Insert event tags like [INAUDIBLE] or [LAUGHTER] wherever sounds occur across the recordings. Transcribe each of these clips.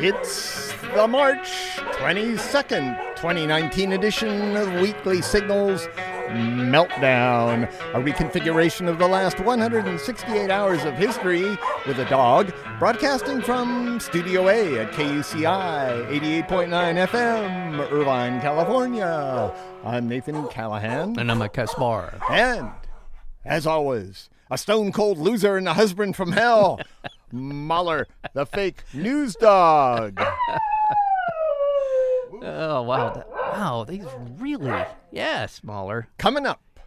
It's the March 22nd, 2019 edition of Weekly Signals Meltdown, a reconfiguration of the last 168 hours of history with a dog, broadcasting from Studio A at KUCI 88.9 FM, Irvine, California. I'm Nathan Callahan. And I'm a Kaspar. And, as always, a stone cold loser and a husband from hell, Mahler, the fake news dog. Oh wow, that, wow, these really, yeah, smaller. Coming up,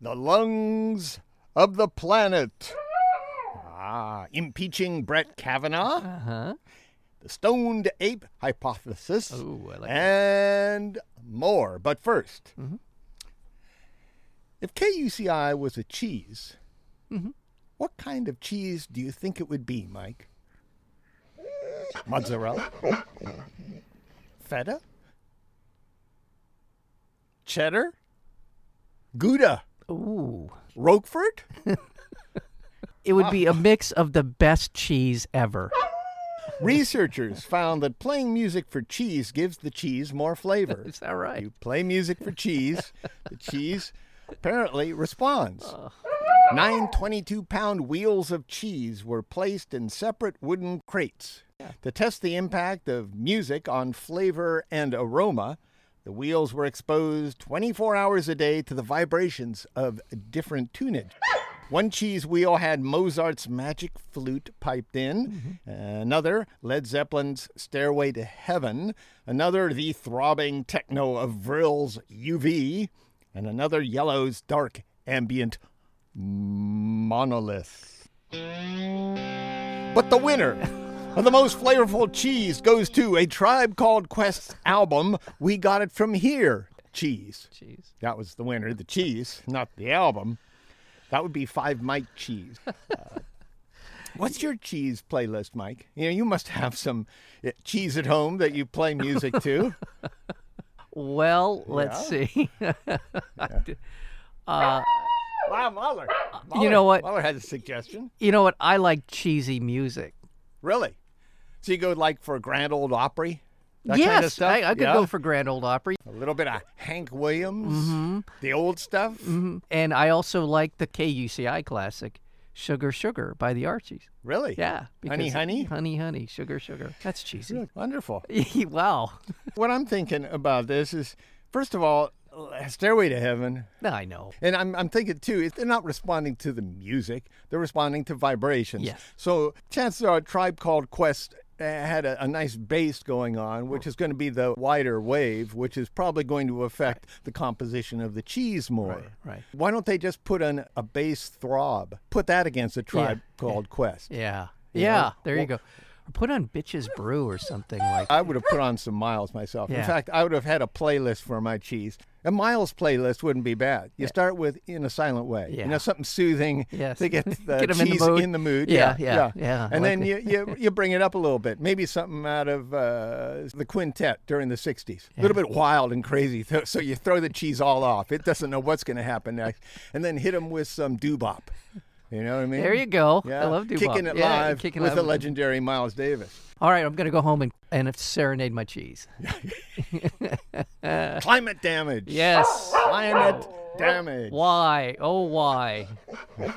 the lungs of the planet. Ah, impeaching Brett Kavanaugh. Uh huh. The stoned ape hypothesis. Oh, I like and more. But 1st Mhm. if KUCI was a cheese, Mhm. what kind of cheese do you think it would be, Mike? Mozzarella? Feta? Cheddar? Gouda? Ooh, Roquefort? it would be a mix of the best cheese ever. Researchers found that playing music for cheese gives the cheese more flavor. [LAUGHS] Is that right? You play music for cheese, the cheese apparently responds. Nine 22 pound wheels of cheese were placed in separate wooden crates. To test the impact of music on flavor and aroma, the wheels were exposed 24 hours a day to the vibrations of different tunage. One cheese wheel had Mozart's Magic Flute piped in, another Led Zeppelin's Stairway to Heaven, another the throbbing techno of Vril's UV, and another Yello's dark ambient monolith. But the winner of the most flavorful cheese goes to a Tribe Called Quest album. We got it from here. Cheese. Cheese. That was the winner, the cheese, not the album. That would be Five Mike cheese. Uh, [LAUGHS] what's your cheese playlist, Mike? You know, you must have some uh, cheese at home that you play music to. [LAUGHS] Well, let's see. [LAUGHS] uh, wow, Mahler. You know what? Mahler had a suggestion. you know what? I like cheesy music. Really? So you go like for Grand Old Opry? That yes, kind of stuff? I, I could Yeah? go for Grand Old Opry. a little bit of Hank Williams, Mm-hmm. the old stuff. hmm And I also like the KUCI classic, Sugar Sugar by the Archies. Really? Yeah. Honey, honey? Honey, honey, sugar, sugar. That's cheesy. Wonderful. [LAUGHS] wow. what I'm thinking about this is, first of all, Stairway to Heaven. I know. And I'm, I'm thinking too, if they're not responding to the music, they're responding to vibrations. Yes. So chances are, a tribe called Quest uh, had a, a nice bass going on, which is going to be the wider wave, which is probably going to affect the composition of the cheese more. Right. right. Why don't they just put on a bass throb? Put that against a tribe called Quest. Yeah. You Yeah. know? There you go. Or put on Bitches Brew or something like I would have put on some Miles myself. In fact, I would have had a playlist for my cheese. A Miles playlist wouldn't be bad. You start with in a silent way. yeah. You know, something soothing [LAUGHS] Yes. to get the [LAUGHS] cheese in the cheese mood. Yeah, Yeah, yeah, yeah. And like then you, you [LAUGHS] you bring it up a little bit. Maybe something out of uh, the quintet during the '60s. A little bit wild and crazy. So you throw the cheese all off. It doesn't know what's going to happen next. And then hit them with some Doo-Bop. You know what I mean? There you go. Yeah. I love doo Kicking it yeah, live kicking with live the legendary Miles Davis. All right, I'm gonna go home and and serenade my cheese. [LAUGHS] Climate damage. Yes. Climate damage. Why? Oh, why?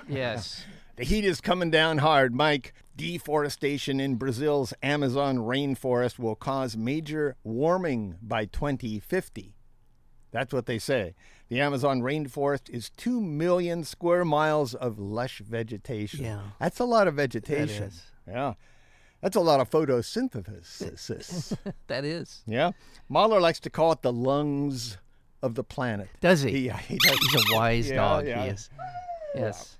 Yes. [LAUGHS] The heat is coming down hard, Mike. Deforestation in Brazil's Amazon rainforest will cause major warming by 2050. That's what they say. The Amazon rainforest is 2 million square miles of lush vegetation. Yeah. That's a lot of vegetation. is. Yeah. That's a lot of photosynthesis. [LAUGHS] That is. yeah. Mahler likes to call it the lungs of the planet. Does he? He, he does. He's a wise Yeah, dog. yeah. He is. Yes.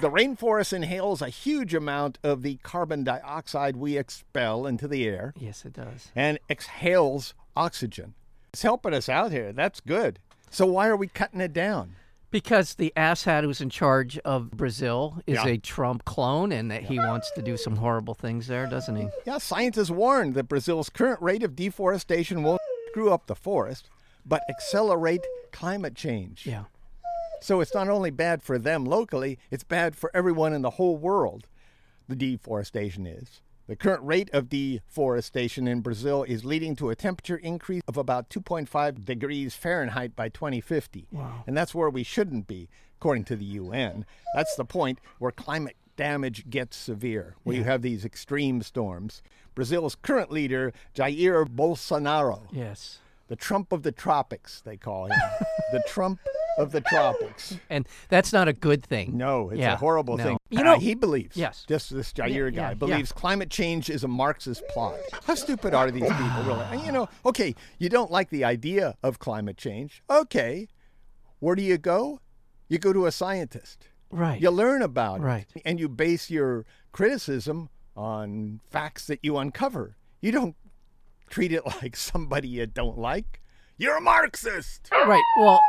The rainforest inhales a huge amount of the carbon dioxide we expel into the air Yes, it does. and exhales oxygen. It's helping us out here. That's good. So why are we cutting it down? Because the asshat who's in charge of Brazil is Yeah. a Trump clone, and that he wants to do some horrible things there, doesn't he? Yeah, scientists warn that Brazil's current rate of deforestation won't screw up the forest, but accelerate climate change. Yeah. So it's not only bad for them locally, it's bad for everyone in the whole world. The deforestation is. The current rate of deforestation in Brazil is leading to a temperature increase of about 2.5 degrees Fahrenheit by 2050. Wow. And that's where we shouldn't be, according to the UN. That's the point where climate damage gets severe, where you have these extreme storms. Brazil's current leader, Jair Bolsonaro, Yes. the Trump of the tropics, they call him. [LAUGHS] the Trump of the tropics. And that's not a good thing. No, it's Yeah, a horrible no. thing. You Uh, know- he believes. Yes. Just this Jair yeah, guy yeah. believes climate change is a Marxist plot. How stupid are these people, really? And, you know, okay, you don't like the idea of climate change. Okay, where do you go? You go to a scientist. Right. You learn about Right. it, and you base your criticism on facts that you uncover. You don't treat it [LAUGHS] like somebody you don't like. You're a Marxist. Right. Well,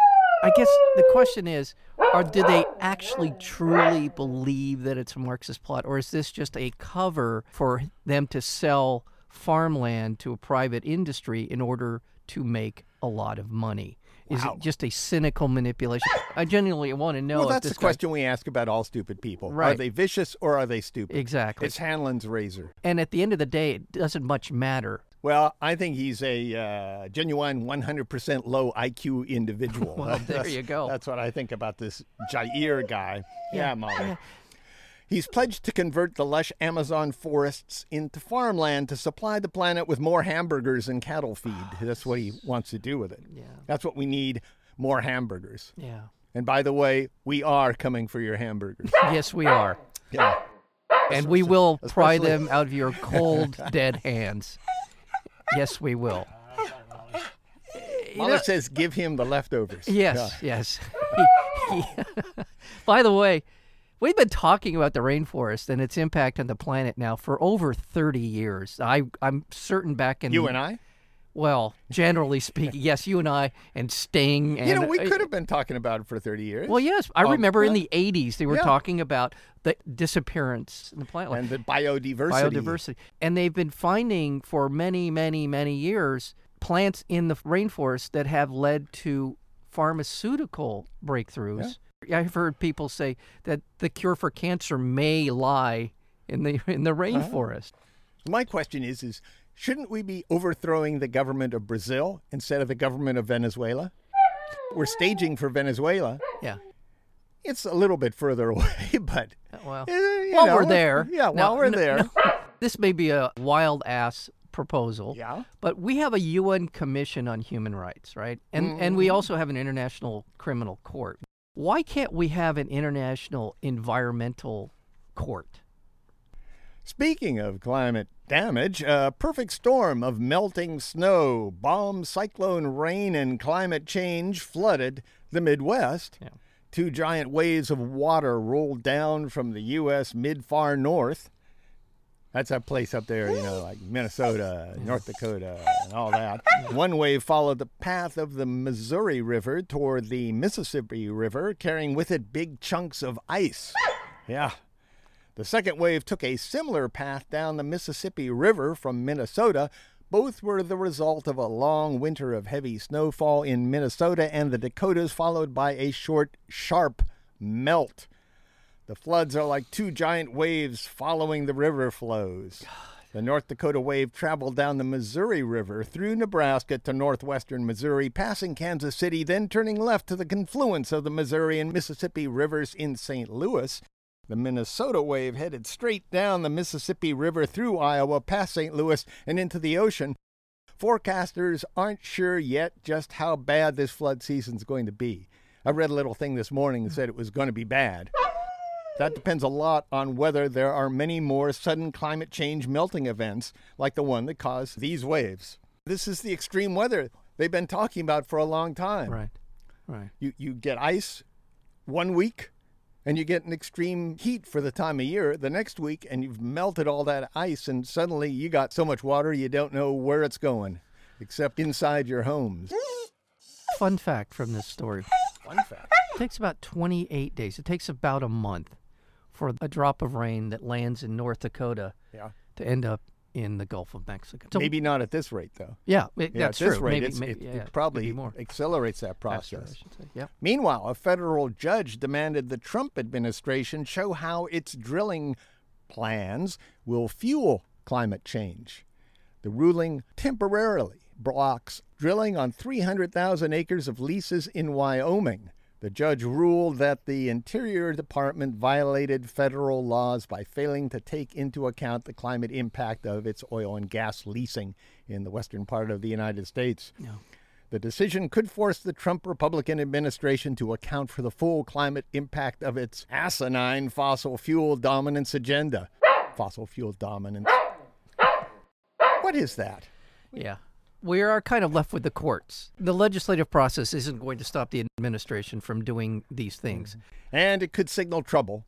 I guess the question is, are do they actually truly believe that it's a Marxist plot, or is this just a cover for them to sell farmland to a private industry in order to make a lot of money? Is Wow. it just a cynical manipulation? I genuinely want to know. Well, that's the guy- question we ask about all stupid people. Are they vicious or are they stupid? Exactly. It's Hanlon's razor. and at the end of the day, it doesn't much matter. Well, I think he's a uh, genuine 100% low IQ individual. [LAUGHS] Well, there you go. That's what I think about this Jair guy. Yeah, Yeah, Molly. He's pledged to convert the lush Amazon forests into farmland to supply the planet with more hamburgers and cattle feed. That's what he wants to do with it. Yeah. That's what we need more hamburgers. Yeah. And by the way, we are coming for your hamburgers. [LAUGHS] Yes, we are. Yeah. And we will pry them out of your cold, dead hands. Yes, we will. [LAUGHS] Molly says give him the leftovers. Yes, yes. [LAUGHS] By the way, we've been talking about the rainforest and its impact on the planet now for over 30 years. I, I'm certain back in You and I? Well, generally speaking, [LAUGHS] yes, you and I and Sting. And, You know, we uh, could have been talking about it for 30 years. Well, yes, I Um, remember in the 80s they were Yeah. talking about the disappearance in the planet. and the biodiversity. biodiversity. And they've been finding for many, many, many years plants in the rainforest that have led to pharmaceutical breakthroughs. I've heard people say that the cure for cancer may lie in the in the rainforest. My question is, is shouldn't we be overthrowing the government of Brazil instead of the government of Venezuela? We're staging for Venezuela. Yeah. It's a little bit further [LAUGHS] away, but Well, eh, while know, we're there. yeah, while we're no- there, no, this may be a wild ass proposal. yeah. But we have a UN Commission on Human Rights, right? And and we also have an International Criminal Court. Why can't we have an international environmental court? Speaking of climate damage, a perfect storm of melting snow, bomb cyclone rain, and climate change flooded the Midwest. Yeah. Two giant waves of water rolled down from the U.S. mid far north. That's a place up there, you know, like Minnesota, North Dakota, and all that. One wave followed the path of the Missouri River toward the Mississippi River, carrying with it big chunks of ice. Yeah. The second wave took a similar path down the Mississippi River from Minnesota. Both were the result of a long winter of heavy snowfall in Minnesota and the Dakotas, followed by a short, sharp melt. The floods are like two giant waves following the river flows. The North Dakota wave traveled down the Missouri River through Nebraska to northwestern Missouri, passing Kansas City, then turning left to the confluence of the Missouri and Mississippi rivers in St. Louis. The Minnesota wave headed straight down the Mississippi River through Iowa, past St. Louis, and into the ocean. Forecasters aren't sure yet just how bad this flood season's going to be. I read a little thing this morning that said it was going to be bad. That depends a lot on whether there are many more sudden climate change melting events like the one that caused these waves. This is the extreme weather they've been talking about for a long time. Right. Right. You, you get ice one week and you get an extreme heat for the time of year the next week and you've melted all that ice and suddenly you got so much water you don't know where it's going except inside your homes. Fun fact from this story. Fun fact. It takes about 28 days. It takes about a month for a drop of rain that lands in North Dakota Yeah. to end up in the Gulf of Mexico. So, Maybe not at this rate though. yeah, it- Yeah, that's at this true. rate, maybe, maybe, it, yeah, it probably more. accelerates that process. I should. Yeah. Meanwhile, a federal judge demanded the Trump administration show how its drilling plans will fuel climate change. The ruling temporarily blocks drilling on 300,000 acres of leases in Wyoming. The judge ruled that the Interior Department violated federal laws by failing to take into account the climate impact of its oil and gas leasing in the western part of the United States. The decision could force the Trump Republican administration to account for the full climate impact of its asinine fossil fuel dominance agenda. Fossil fuel dominance. What is that? Yeah. We are kind of left with the courts. The legislative process isn't going to stop the administration from doing these things. And it could signal trouble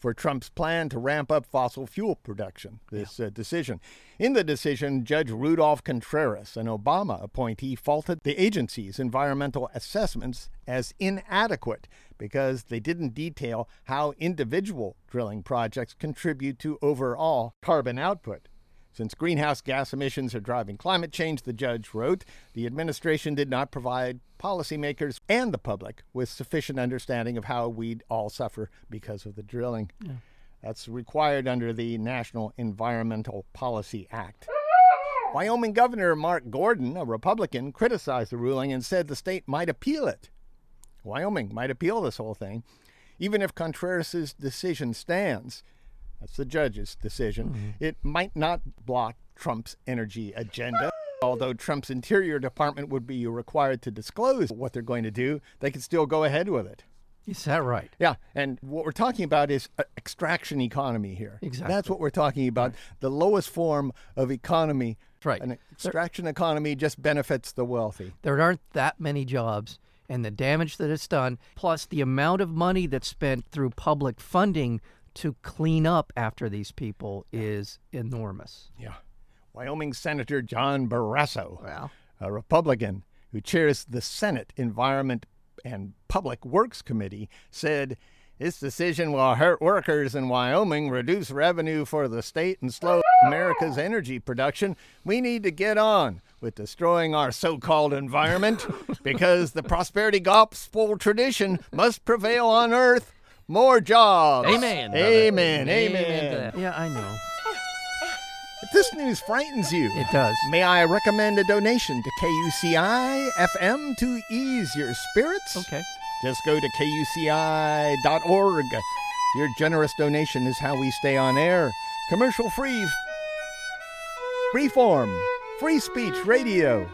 for Trump's plan to ramp up fossil fuel production, this uh, decision. In the decision, Judge Rudolph Contreras, an Obama appointee, faulted the agency's environmental assessments as inadequate because they didn't detail how individual drilling projects contribute to overall carbon output. Since greenhouse gas emissions are driving climate change, the judge wrote, the administration did not provide policymakers and the public with sufficient understanding of how we'd all suffer because of the drilling. Yeah. That's required under the National Environmental Policy Act. Wyoming Governor Mark Gordon, a Republican, criticized the ruling and said the state might appeal it. Wyoming might appeal this whole thing. Even if Contreras' decision stands, that's the judge's decision. Mm-hmm. It might not block Trump's energy agenda. Although Trump's Interior Department would be required to disclose what they're going to do, they could still go ahead with it. Is that right? Yeah, and what we're talking about is extraction economy here. Exactly. That's what we're talking about. The lowest form of economy. Right. An extraction there, economy just benefits the wealthy. There aren't that many jobs and the damage that it's done, plus the amount of money that's spent through public funding to clean up after these people is enormous. Yeah. Wyoming Senator John Barrasso, well. a Republican who chairs the Senate Environment and Public Works Committee, said this decision will hurt workers in Wyoming, reduce revenue for the state, and slow America's energy production. We need to get on with destroying our so called environment [LAUGHS] because the prosperity gospel tradition must prevail on earth more jobs. Amen. Amen. Amen. Amen yeah, I know. If this news frightens you, it does. May I recommend a donation to KUCI FM to ease your spirits? Okay. Just go to kuci.org. Your generous donation is how we stay on air. Commercial free, free form, free speech radio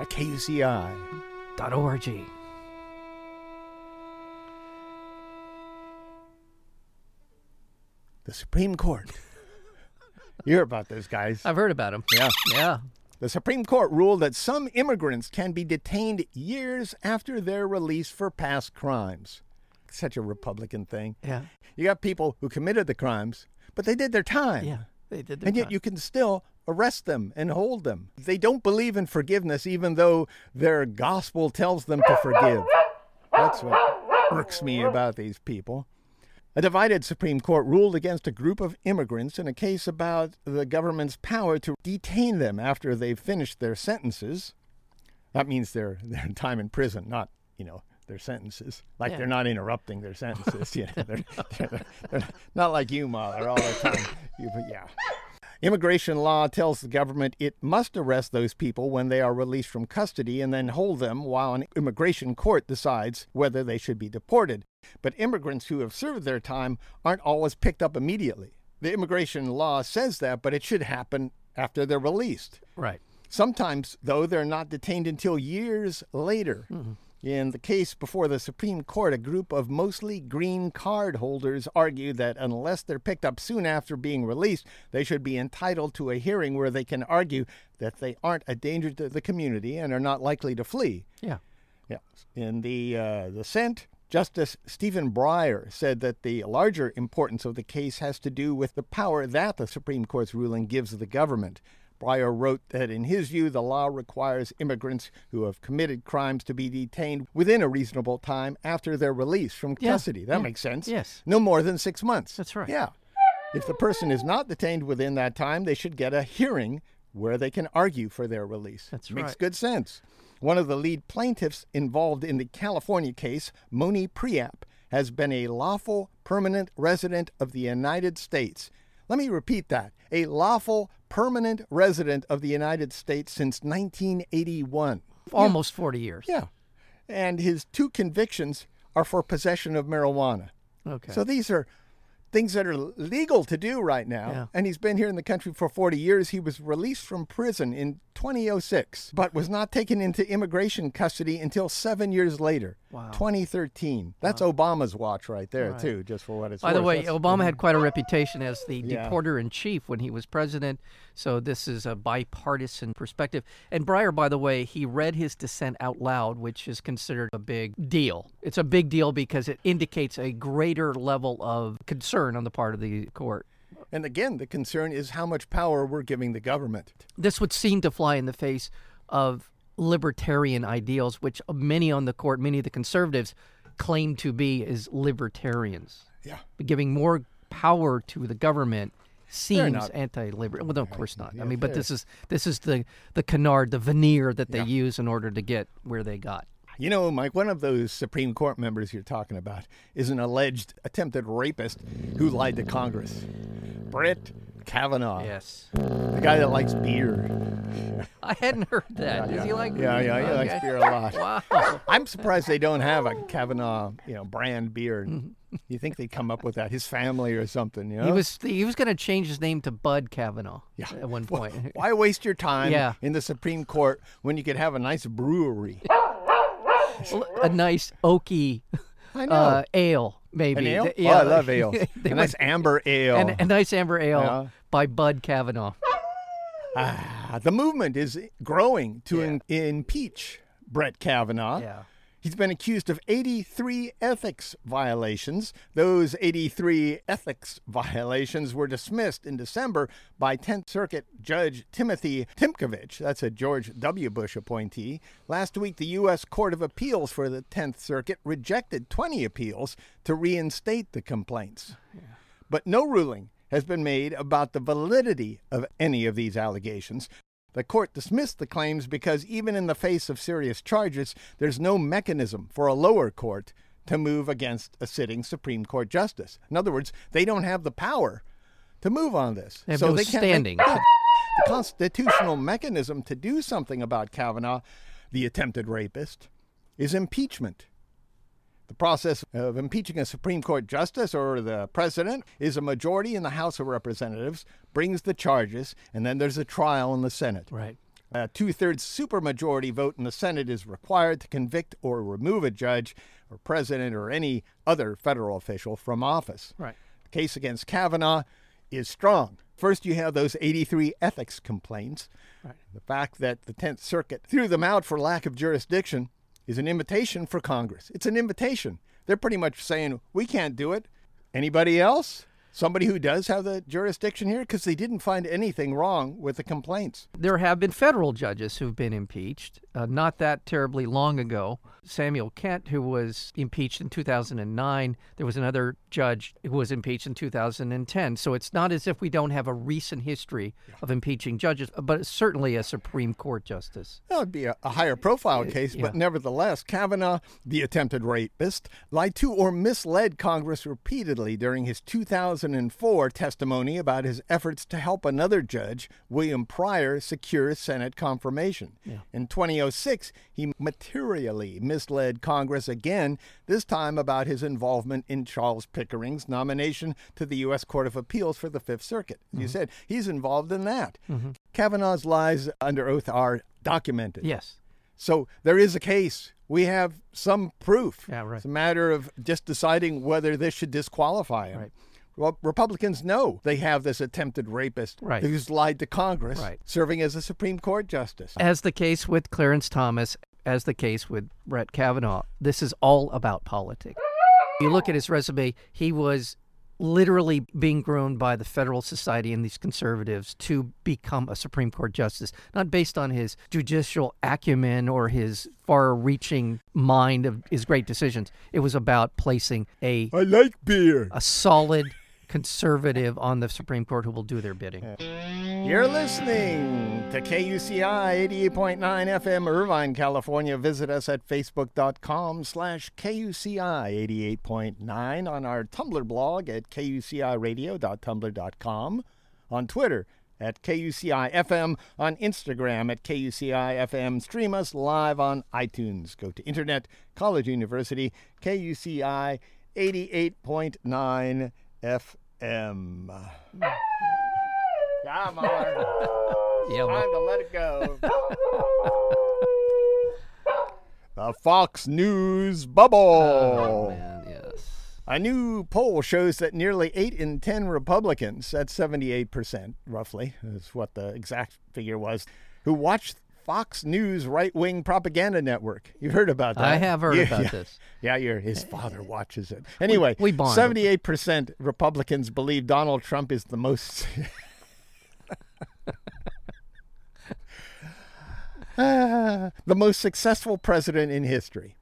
at kuci.org. the Supreme Court. [LAUGHS] you hear about those guys. I've heard about them. Yeah. Yeah. The Supreme Court ruled that some immigrants can be detained years after their release for past crimes. Such a Republican thing. Yeah. You got people who committed the crimes, but they did their time. Yeah. They did And yet time. you can still arrest them and hold them. They don't believe in forgiveness, even though their gospel tells them to forgive. That's what irks me about these people. A divided Supreme Court ruled against a group of immigrants in a case about the government's power to detain them after they've finished their sentences. That means their, [LAUGHS] their time in prison, not, you know, their sentences. Like Yeah. they're not interrupting their sentences. [LAUGHS] you know, they're, they're, they're not like you, Ma. They're all the time. You, yeah. Immigration law tells the government it must arrest those people when they are released from custody and then hold them while an immigration court decides whether they should be deported. But immigrants who have served their time aren't always picked up immediately. The immigration law says that, but it should happen after they're released. Right. Sometimes, though, they're not detained until years later. Mm-hmm. In the case before the Supreme Court, a group of mostly green card holders argued that unless they're picked up soon after being released, they should be entitled to a hearing where they can argue that they aren't a danger to the community and are not likely to flee. Yeah. Yeah. In the uh, dissent, Justice Stephen Breyer said that the larger importance of the case has to do with the power that the Supreme Court's ruling gives the government. Breyer wrote that in his view, the law requires immigrants who have committed crimes to be detained within a reasonable time after their release from Yeah, custody. That yeah, makes sense. yes. No more than six months. That's right. Yeah. If the person is not detained within that time, they should get a hearing where they can argue for their release. That's Makes right. good sense. One of the lead plaintiffs involved in the California case, Mony Preap, has been a lawful permanent resident of the United States. Let me repeat that a lawful permanent resident of the United States since 1981. Almost 40 years. Yeah. And his two convictions are for possession of marijuana. Okay. So these are things that are legal to do right now. Yeah. And he's been here in the country for 40 years. He was released from prison in 2006, but was not taken into immigration custody until seven years later, Wow. 2013. That's Obama's watch right there, Right. too, just for what it's worth. By the way, That's- Obama had quite a reputation as the Yeah. deporter in chief when he was president. So this is a bipartisan perspective. And Breyer, by the way, he read his dissent out loud, which is considered a big deal. It's a big deal because it indicates a greater level of concern on the part of the court. And again, the concern is how much power we're giving the government. This would seem to fly in the face of libertarian ideals, which many on the court, many of the conservatives, claim to be as libertarians. Yeah. But giving more power to the government seems anti-liberal. Well, no, of course not. I mean, but this is this is the the canard, the veneer that they Yeah. use in order to get where they got. You know, Mike, one of those Supreme Court members you're talking about is an alleged attempted rapist who lied to Congress. Brett Kavanaugh, Yes, the guy that likes beer. I hadn't heard [LAUGHS] that. Does he like? Yeah, yeah, he Okay. likes beer a lot. [LAUGHS] Wow. I'm surprised they don't have a Kavanaugh, you know, brand beer. [LAUGHS] You think they'd come up with that? His family or something, you know? He was he was going to change his name to Bud Kavanaugh Yeah. at one point. Why waste your time Yeah. in the Supreme Court when you could have a nice brewery? a nice oaky I know. uh, ale, maybe. An ale? Th- oh, I love [LAUGHS] ale. A nice amber ale. and a nice amber ale Yeah. by Bud Kavanaugh. Ah, the movement is growing to in- impeach Brett Kavanaugh. Yeah. He's been accused of 83 ethics violations. Those 83 ethics violations were dismissed in December by 10th Circuit Judge Timothy Tymkovich. That's a George W. Bush appointee. Last week, the U.S. Court of Appeals for the 10th Circuit rejected 20 appeals to reinstate the complaints. But no ruling has been made about the validity of any of these allegations. The court dismissed the claims because, even in the face of serious charges, there's no mechanism for a lower court to move against a sitting Supreme Court justice. In other words, they don't have the power to move on this. They have no can't- standing. yeah, the constitutional mechanism to do something about Kavanaugh, the attempted rapist, is impeachment. The process of impeaching a Supreme Court justice or the president is a majority in the House of Representatives brings the charges, and then there's a trial in the Senate. Right. A two thirds supermajority vote in the Senate is required to convict or remove a judge or president or any other federal official from office. Right. The case against Kavanaugh is strong. First, you have those 83 ethics complaints. Right. The fact that the 10th Circuit threw them out for lack of jurisdiction is an invitation for Congress. It's an invitation. They're pretty much saying, we can't do it. Anybody else? Somebody who does have the jurisdiction here? Because they didn't find anything wrong with the complaints. There have been federal judges who've been impeached. Uh, not that terribly long ago, Samuel Kent, who was impeached in 2009, there was another judge who was impeached in 2010. So it's not as if we don't have a recent history of impeaching judges, but certainly a Supreme Court justice. That would be a, a higher profile case, but yeah. nevertheless, Kavanaugh, the attempted rapist, lied to or misled Congress repeatedly during his 2004 testimony about his efforts to help another judge, William Pryor, secure Senate confirmation. In 2006, he materially misled Congress again, this time about his involvement in Charles Pickering's nomination to the U.S. Court of Appeals for the Fifth Circuit. You mm-hmm. said he's involved in that. Mm-hmm. Kavanaugh's lies under oath are documented. Yes. So there is a case. We have some proof. Yeah, right. It's a matter of just deciding whether this should disqualify him. Right. Well, Republicans know they have this attempted rapist Right. who's lied to Congress, Right. serving as a Supreme Court justice. As the case with Clarence Thomas, as the case with Brett Kavanaugh, this is all about politics. You look at his resume, he was literally being groomed by the Federalist Society and these conservatives to become a Supreme Court justice, not based on his judicial acumen or his far reaching mind of his great decisions. It was about placing a, I like beer. a solid conservative on the Supreme Court who will do their bidding. You're listening to KUCI 88.9 FM, Irvine, California. Visit us at facebook.com slash KUCI 88.9 on our Tumblr blog at kuciradio.tumblr.com, on Twitter at KUCI FM, on Instagram at KUCI FM. Stream us live on iTunes. Go to Internet College University, KUCI 88.9 FM. Come on. Yeah, well, Time to let it go. [LAUGHS] the Fox News bubble. oh, man, yes. A new poll shows that nearly 8 in 10 Republicans, that's 78% roughly, is what the exact figure was, who watch Fox News right wing propaganda network. You've heard about that. I have heard Yeah, about yeah. this. [LAUGHS] Yeah, your his father watches it. Anyway, we bond. 78% Republicans believe Donald Trump is the most Ah, [LAUGHS] [SIGHS] the most successful president in history.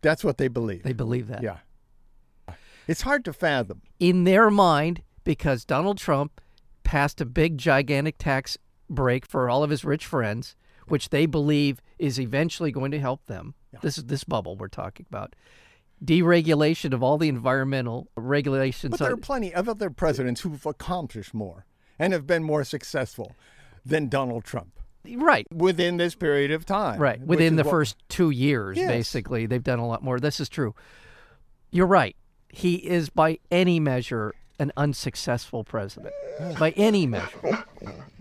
That's what they believe. They believe that. yeah. It's hard to fathom. In their mind, because Donald Trump passed a big, gigantic tax break for all of his rich friends, which they believe is eventually going to help them. This is this bubble we're talking about. Deregulation of all the environmental regulations. But there are plenty of other presidents who've accomplished more and have been more successful than Donald Trump right. within this period of time. Right. Within the what- first two years, Yes. basically, they've done a lot more. This is true. You're right. He is, by any measure, an unsuccessful president. by any measure.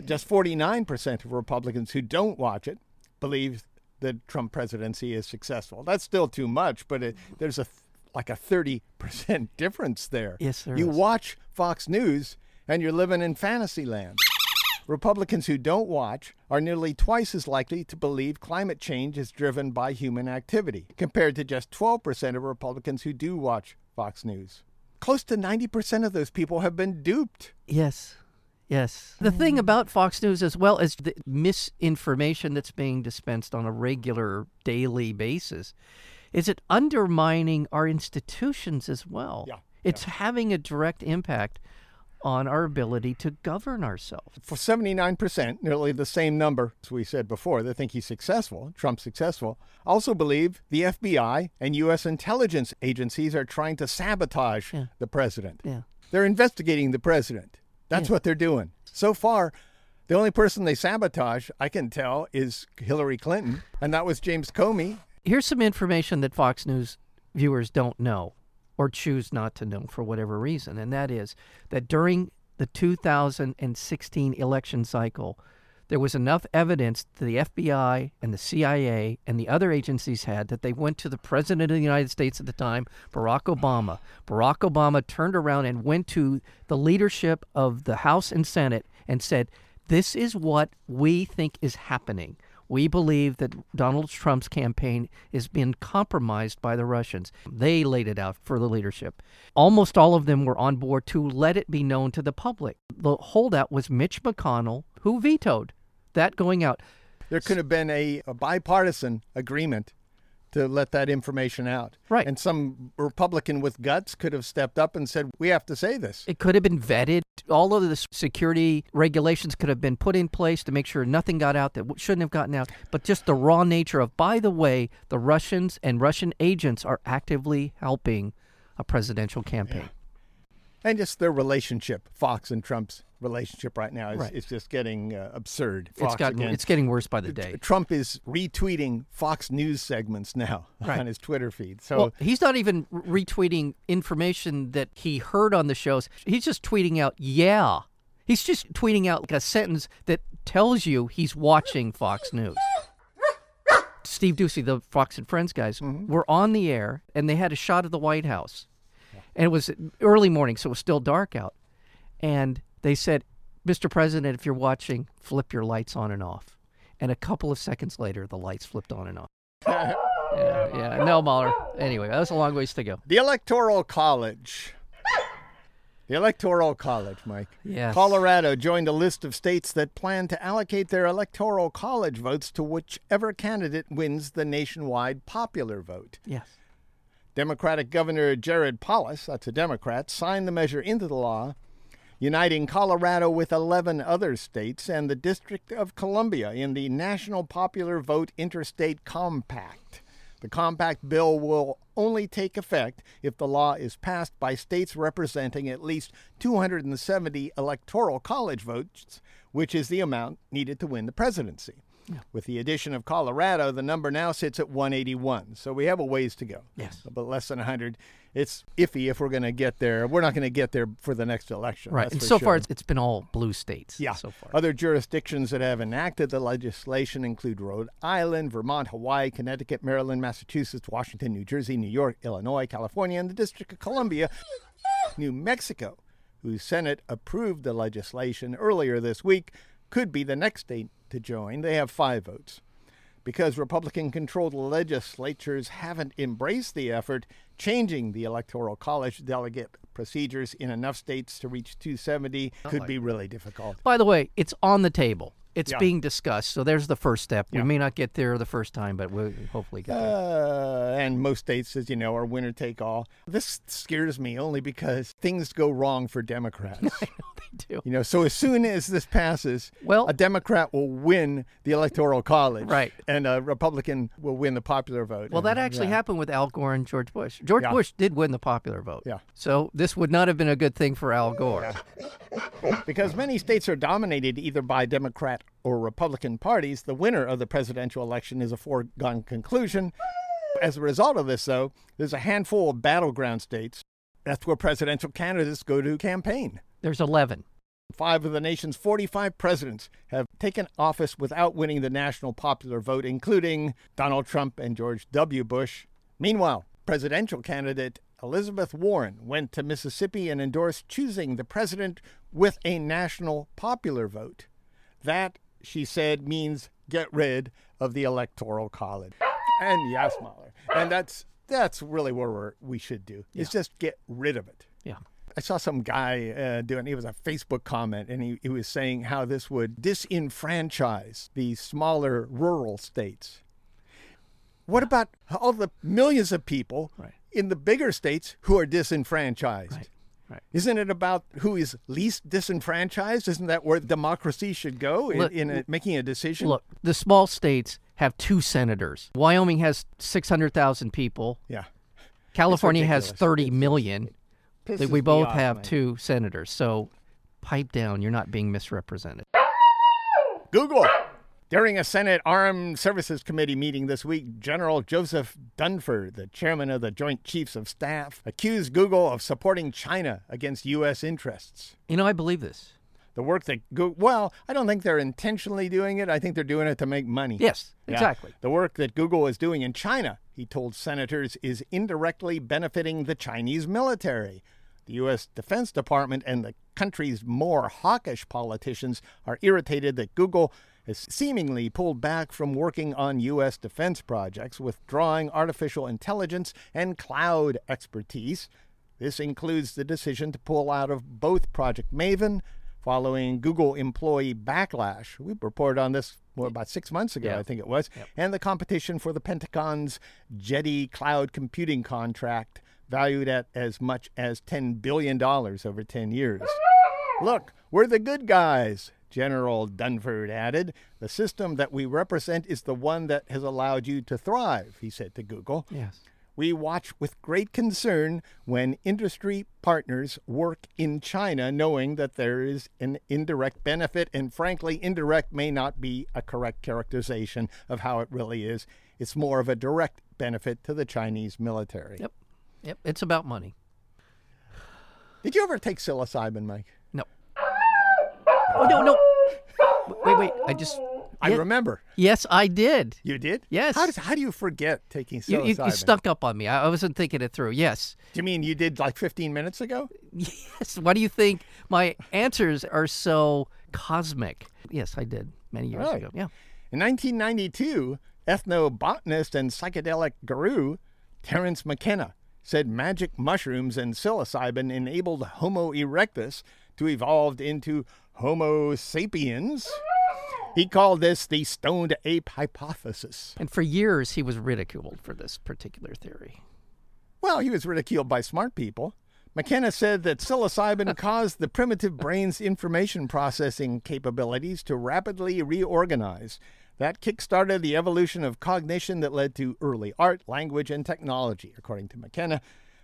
just 49% of Republicans who don't watch it believe the Trump presidency is successful. That's still too much, but it, there's a like a 30% [LAUGHS] difference there. Yes, there you is. watch Fox News and you're living in fantasy land. Republicans who don't watch are nearly twice as likely to believe climate change is driven by human activity, compared to just 12% of Republicans who do watch Fox News. Close to 90% of those people have been duped. Yes. Yes. The thing mm. about Fox News, as well as the misinformation that's being dispensed on a regular daily basis, is it undermining our institutions as well. Yeah, It's having a direct impact on our ability to govern ourselves. for 79%, nearly the same number as we said before, that think he's successful, Trump's successful, also believe the FBI and U.S. intelligence agencies are trying to sabotage Yeah. the president. Yeah. They're investigating the president. That's what they're doing. So far, the only person they sabotage, I can tell, is Hillary Clinton, and that was James Comey. Here's some information that Fox News viewers don't know or choose not to know for whatever reason, and that is that during the 2016 election cycle, there was enough evidence that the FBI and the CIA and the other agencies had that they went to the President of the United States at the time, Barack Obama. Barack Obama turned around and went to the leadership of the House and Senate and said, This is what we think is happening. We believe that Donald Trump's campaign is being compromised by the Russians. They laid it out for the leadership. Almost all of them were on board to let it be known to the public. The holdout was Mitch McConnell, who vetoed that going out. There could have been a, a bipartisan agreement to let that information out. Right. And some Republican with guts could have stepped up and said, We have to say this. It could have been vetted. All of the security regulations could have been put in place to make sure nothing got out that shouldn't have gotten out. But just the raw nature of, by the way, the Russians and Russian agents are actively helping a presidential campaign. And just their relationship, Fox and Trump's relationship right now, is, Right. is just getting uh, absurd. Fox It's got again. it's getting worse by the day. Trump is retweeting Fox News segments now [LAUGHS] Right. on his Twitter feed. So Well, he's not even retweeting information that he heard on the shows. He's just tweeting out, "Yeah." He's just tweeting out like a sentence that tells you he's watching Fox News. Steve Doocy, the Fox and Friends guys, were on the air and they had a shot of the White House. And it was early morning, so it was still dark out. And they said, Mr. President, if you're watching, flip your lights on and off. And a couple of seconds later, the lights flipped on and off. [LAUGHS] yeah, yeah. No, Mahler. Anyway, that was a long ways to go. the Electoral College. The Electoral College, Mike. Yes. Colorado joined a list of states that plan to allocate their Electoral College votes to whichever candidate wins the nationwide popular vote. Yes. Democratic Governor Jared Polis, that's a Democrat, signed the measure into the law, uniting Colorado with 11 other states and the District of Columbia in the National Popular Vote Interstate Compact. The compact bill will only take effect if the law is passed by states representing at least 270 electoral college votes, which is the amount needed to win the presidency. With the addition of Colorado, the number now sits at 181. So we have a ways to go. Yes. But less than 100. It's iffy if we're going to get there. We're not going to get there for the next election. Right. And so sure. far, it's, it's been all blue states. Yeah. So far. Other jurisdictions that have enacted the legislation include Rhode Island, Vermont, Hawaii, Connecticut, Maryland, Massachusetts, Washington, New Jersey, New York, Illinois, California, and the District of Columbia, New Mexico, whose Senate approved the legislation earlier this week, could be the next state to join. They have five votes. Because Republican controlled legislatures haven't embraced the effort, changing the Electoral College delegate procedures in enough states to reach 270 could be really difficult. By the way, it's on the table. It's Yeah. being discussed. So there's the first step. Yeah. We may not get there the first time, but we'll hopefully get there. Uh, and most states, as you know, are winner take all. This scares me only because things go wrong for Democrats. [LAUGHS] they do. you know, so as soon as this passes, Well- a Democrat will win the Electoral College, Right. and a Republican will win the popular vote. Well, that actually yeah. happened with Al Gore and George Bush. George. Bush did win the popular vote. Yeah. So this would not have been a good thing for Al Gore. [LAUGHS] Because many states are dominated either by Democrat or Republican parties, the winner of the presidential election is a foregone conclusion. As a result of this, though, there's a handful of battleground states. That's where presidential candidates go to campaign. There's 11. Five of the nation's 45 presidents have taken office without winning the national popular vote, including Donald Trump and George W. Bush. Meanwhile, presidential candidate Elizabeth Warren went to Mississippi and endorsed choosing the president with a national popular vote. That, she said, means get rid of the Electoral College. And yes, Mahler. And that's that's really what we're, we should do. Is just get rid of it. Yeah. I saw some guy uh, doing. It was a Facebook comment, and he, he was saying how this would disenfranchise the smaller rural states. What about all the millions of people Right. in the bigger states who are disenfranchised? Right. Right. Isn't it about who is least disenfranchised? Isn't that where democracy should go in, Look- in a, making a decision? Look, the small states have two senators. Wyoming has 600,000 people. yeah, California has. 30 million. Pisses we both off, have man. two senators. So pipe down. You're not being misrepresented. Google. During a Senate Armed Services Committee meeting this week, General Joseph Dunford, the chairman of the Joint Chiefs of Staff, accused Google of supporting China against U.S. interests. You know, I believe this. The work that Google, well, I don't think they're intentionally doing it. I think they're doing it to make money. Yes, Yeah. exactly. The work that Google is doing in China, he told senators, is indirectly benefiting the Chinese military. The U.S. Defense Department and the country's more hawkish politicians are irritated that Google has seemingly pulled back from working on U.S. defense projects, withdrawing artificial intelligence and cloud expertise. This includes the decision to pull out of both Project Maven following Google employee backlash. We reported on this about six months ago, Yeah. I think it was, and the competition for the Pentagon's JEDI cloud computing contract, valued at as much as $10 billion over 10 years. Look, we're the good guys, General Dunford added. The system that we represent is the one that has allowed you to thrive, he said to Google. Yes. We watch with great concern when industry partners work in China, knowing that there is an indirect benefit, and frankly, indirect may not be a correct characterization of how it really is. It's more of a direct benefit to the Chinese military. Yep. Yep. It's about money. Did you ever take psilocybin, Mike? Oh no no. [LAUGHS] Wait wait. I just. I Yeah. remember. Yes, I did. You did? Yes. How, does, how do you forget taking You, psilocybin? you, you stuck up on me. I, I wasn't thinking it through. Yes. Do you mean you did like 15 minutes ago? [LAUGHS] Yes. Why do you think my answers are so cosmic? Yes, I did many years Right. ago. Yeah. In 1992, ethnobotanist and psychedelic guru Terence McKenna said magic mushrooms and psilocybin enabled Homo erectus to evolve into Homo sapiens. He called this the stoned ape hypothesis. And for years, he was ridiculed for this particular theory. Well, he was ridiculed by smart people. McKenna said that psilocybin [LAUGHS] caused the primitive brain's information processing capabilities to rapidly reorganize. That kick-started the evolution of cognition that led to early art, language, and technology, according to McKenna.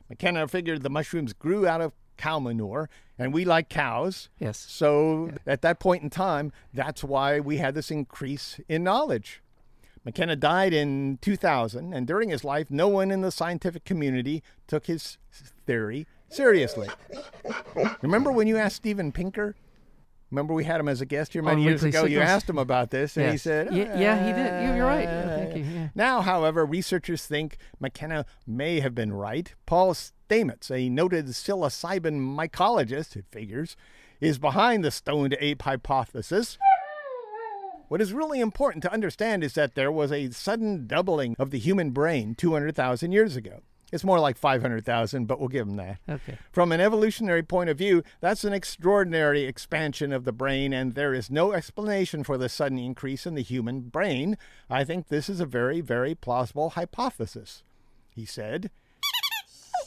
McKenna figured the mushrooms grew out of cow manure, and we like cows. Yes. So at that point in time, that's why we had this increase in knowledge. McKenna died in 2000, and during his life, no one in the scientific community took his theory seriously. Remember when you asked Steven Pinker? Remember we had him as a guest here many years ago. You asked him about this, and he said, Ye- yeah, he did. You- you're right. "Uh, Thank you, yeah. Now, however, researchers think McKenna may have been right. Paul Stamets, a noted psilocybin mycologist, it figures, is behind the stoned ape hypothesis. What is really important to understand is that there was a sudden doubling of the human brain 200,000 years ago. It's more like 500,000, but we'll give them that. Okay. From an evolutionary point of view, that's an extraordinary expansion of the brain, and there is no explanation for the sudden increase in the human brain. I think this is a very, very plausible hypothesis. He said,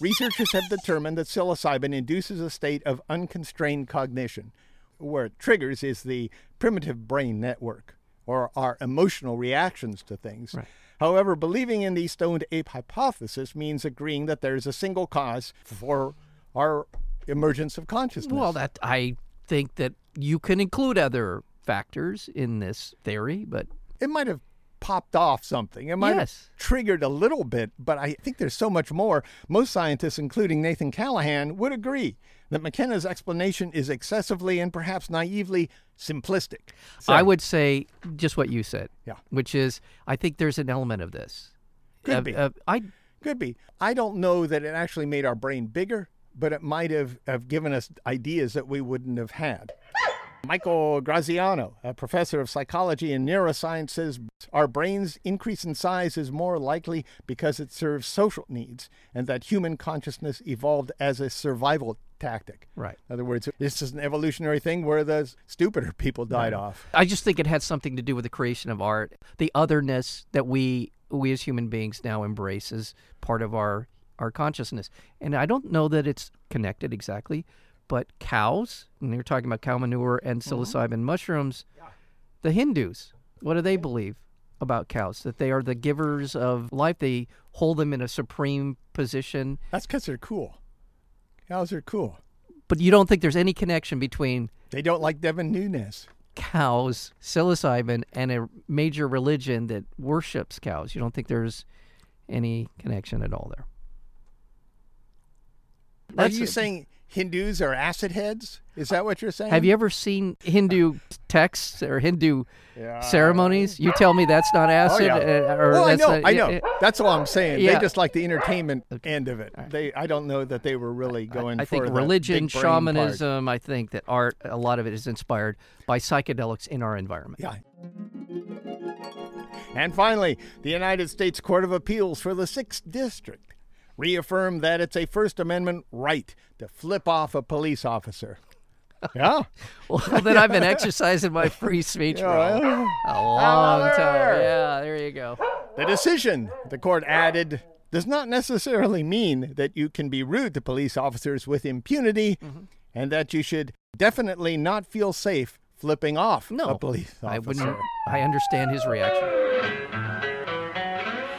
Researchers have determined that psilocybin induces a state of unconstrained cognition. Where it triggers is the primitive brain network, or our emotional reactions to things. Right. However, believing in the stoned ape hypothesis means agreeing that there is a single cause for our emergence of consciousness. Well, that I think that you can include other factors in this theory, but it might have popped off something. It might Yes. have triggered a little bit, but I think there's so much more. Most scientists, including Nathan Callahan, would agree that McKenna's explanation is excessively and perhaps naively simplistic. So- I would say just what you said. Yeah. Which is, I think there's an element of this. Could Uh, be. uh, I Could be. I don't know that it actually made our brain bigger, but it might have, have given us ideas that we wouldn't have had. Michael Graziano, a professor of psychology and neuroscience, says our brain's increase in size is more likely because it serves social needs and that human consciousness evolved as a survival tactic. right. In other words, this is an evolutionary thing where the stupider people died off. I just think it had something to do with the creation of art, the otherness that we we as human beings now embrace as part of our our consciousness. And I don't know that it's connected exactly, but cows, and you're talking about cow manure and mm-hmm. psilocybin mushrooms, the Hindus, what do they believe about cows? That they are the givers of life. They hold them in a supreme position. That's because they're cool. Cows are cool. But you don't think there's any connection between They don't like Devin Nunes. cows, psilocybin, and a major religion that worships cows. You don't think there's any connection at all there? Are That's you a- saying Hindus are acid heads? Is that what you're saying? Have you ever seen Hindu texts or Hindu Yeah. ceremonies? You tell me that's not Oh, acid. yeah. uh, or well, I know, not- I know. That's all I'm saying. Yeah. They just like the entertainment end of it. They, I don't know that they were really going I for think religion, brain part. shamanism. I think that art, a lot of it is inspired by psychedelics in our environment. Yeah. And finally, the United States Court of Appeals for the Sixth District reaffirmed that it's a First Amendment right to flip off a police officer. [LAUGHS] Yeah. Well, then I've been exercising my free speech for a a long time. Yeah, there you go. The decision, the court added, does not necessarily mean that you can be rude to police officers with impunity Mm-hmm. and that you should definitely not feel safe flipping off No, a police officer. I wouldn't. I understand his reaction.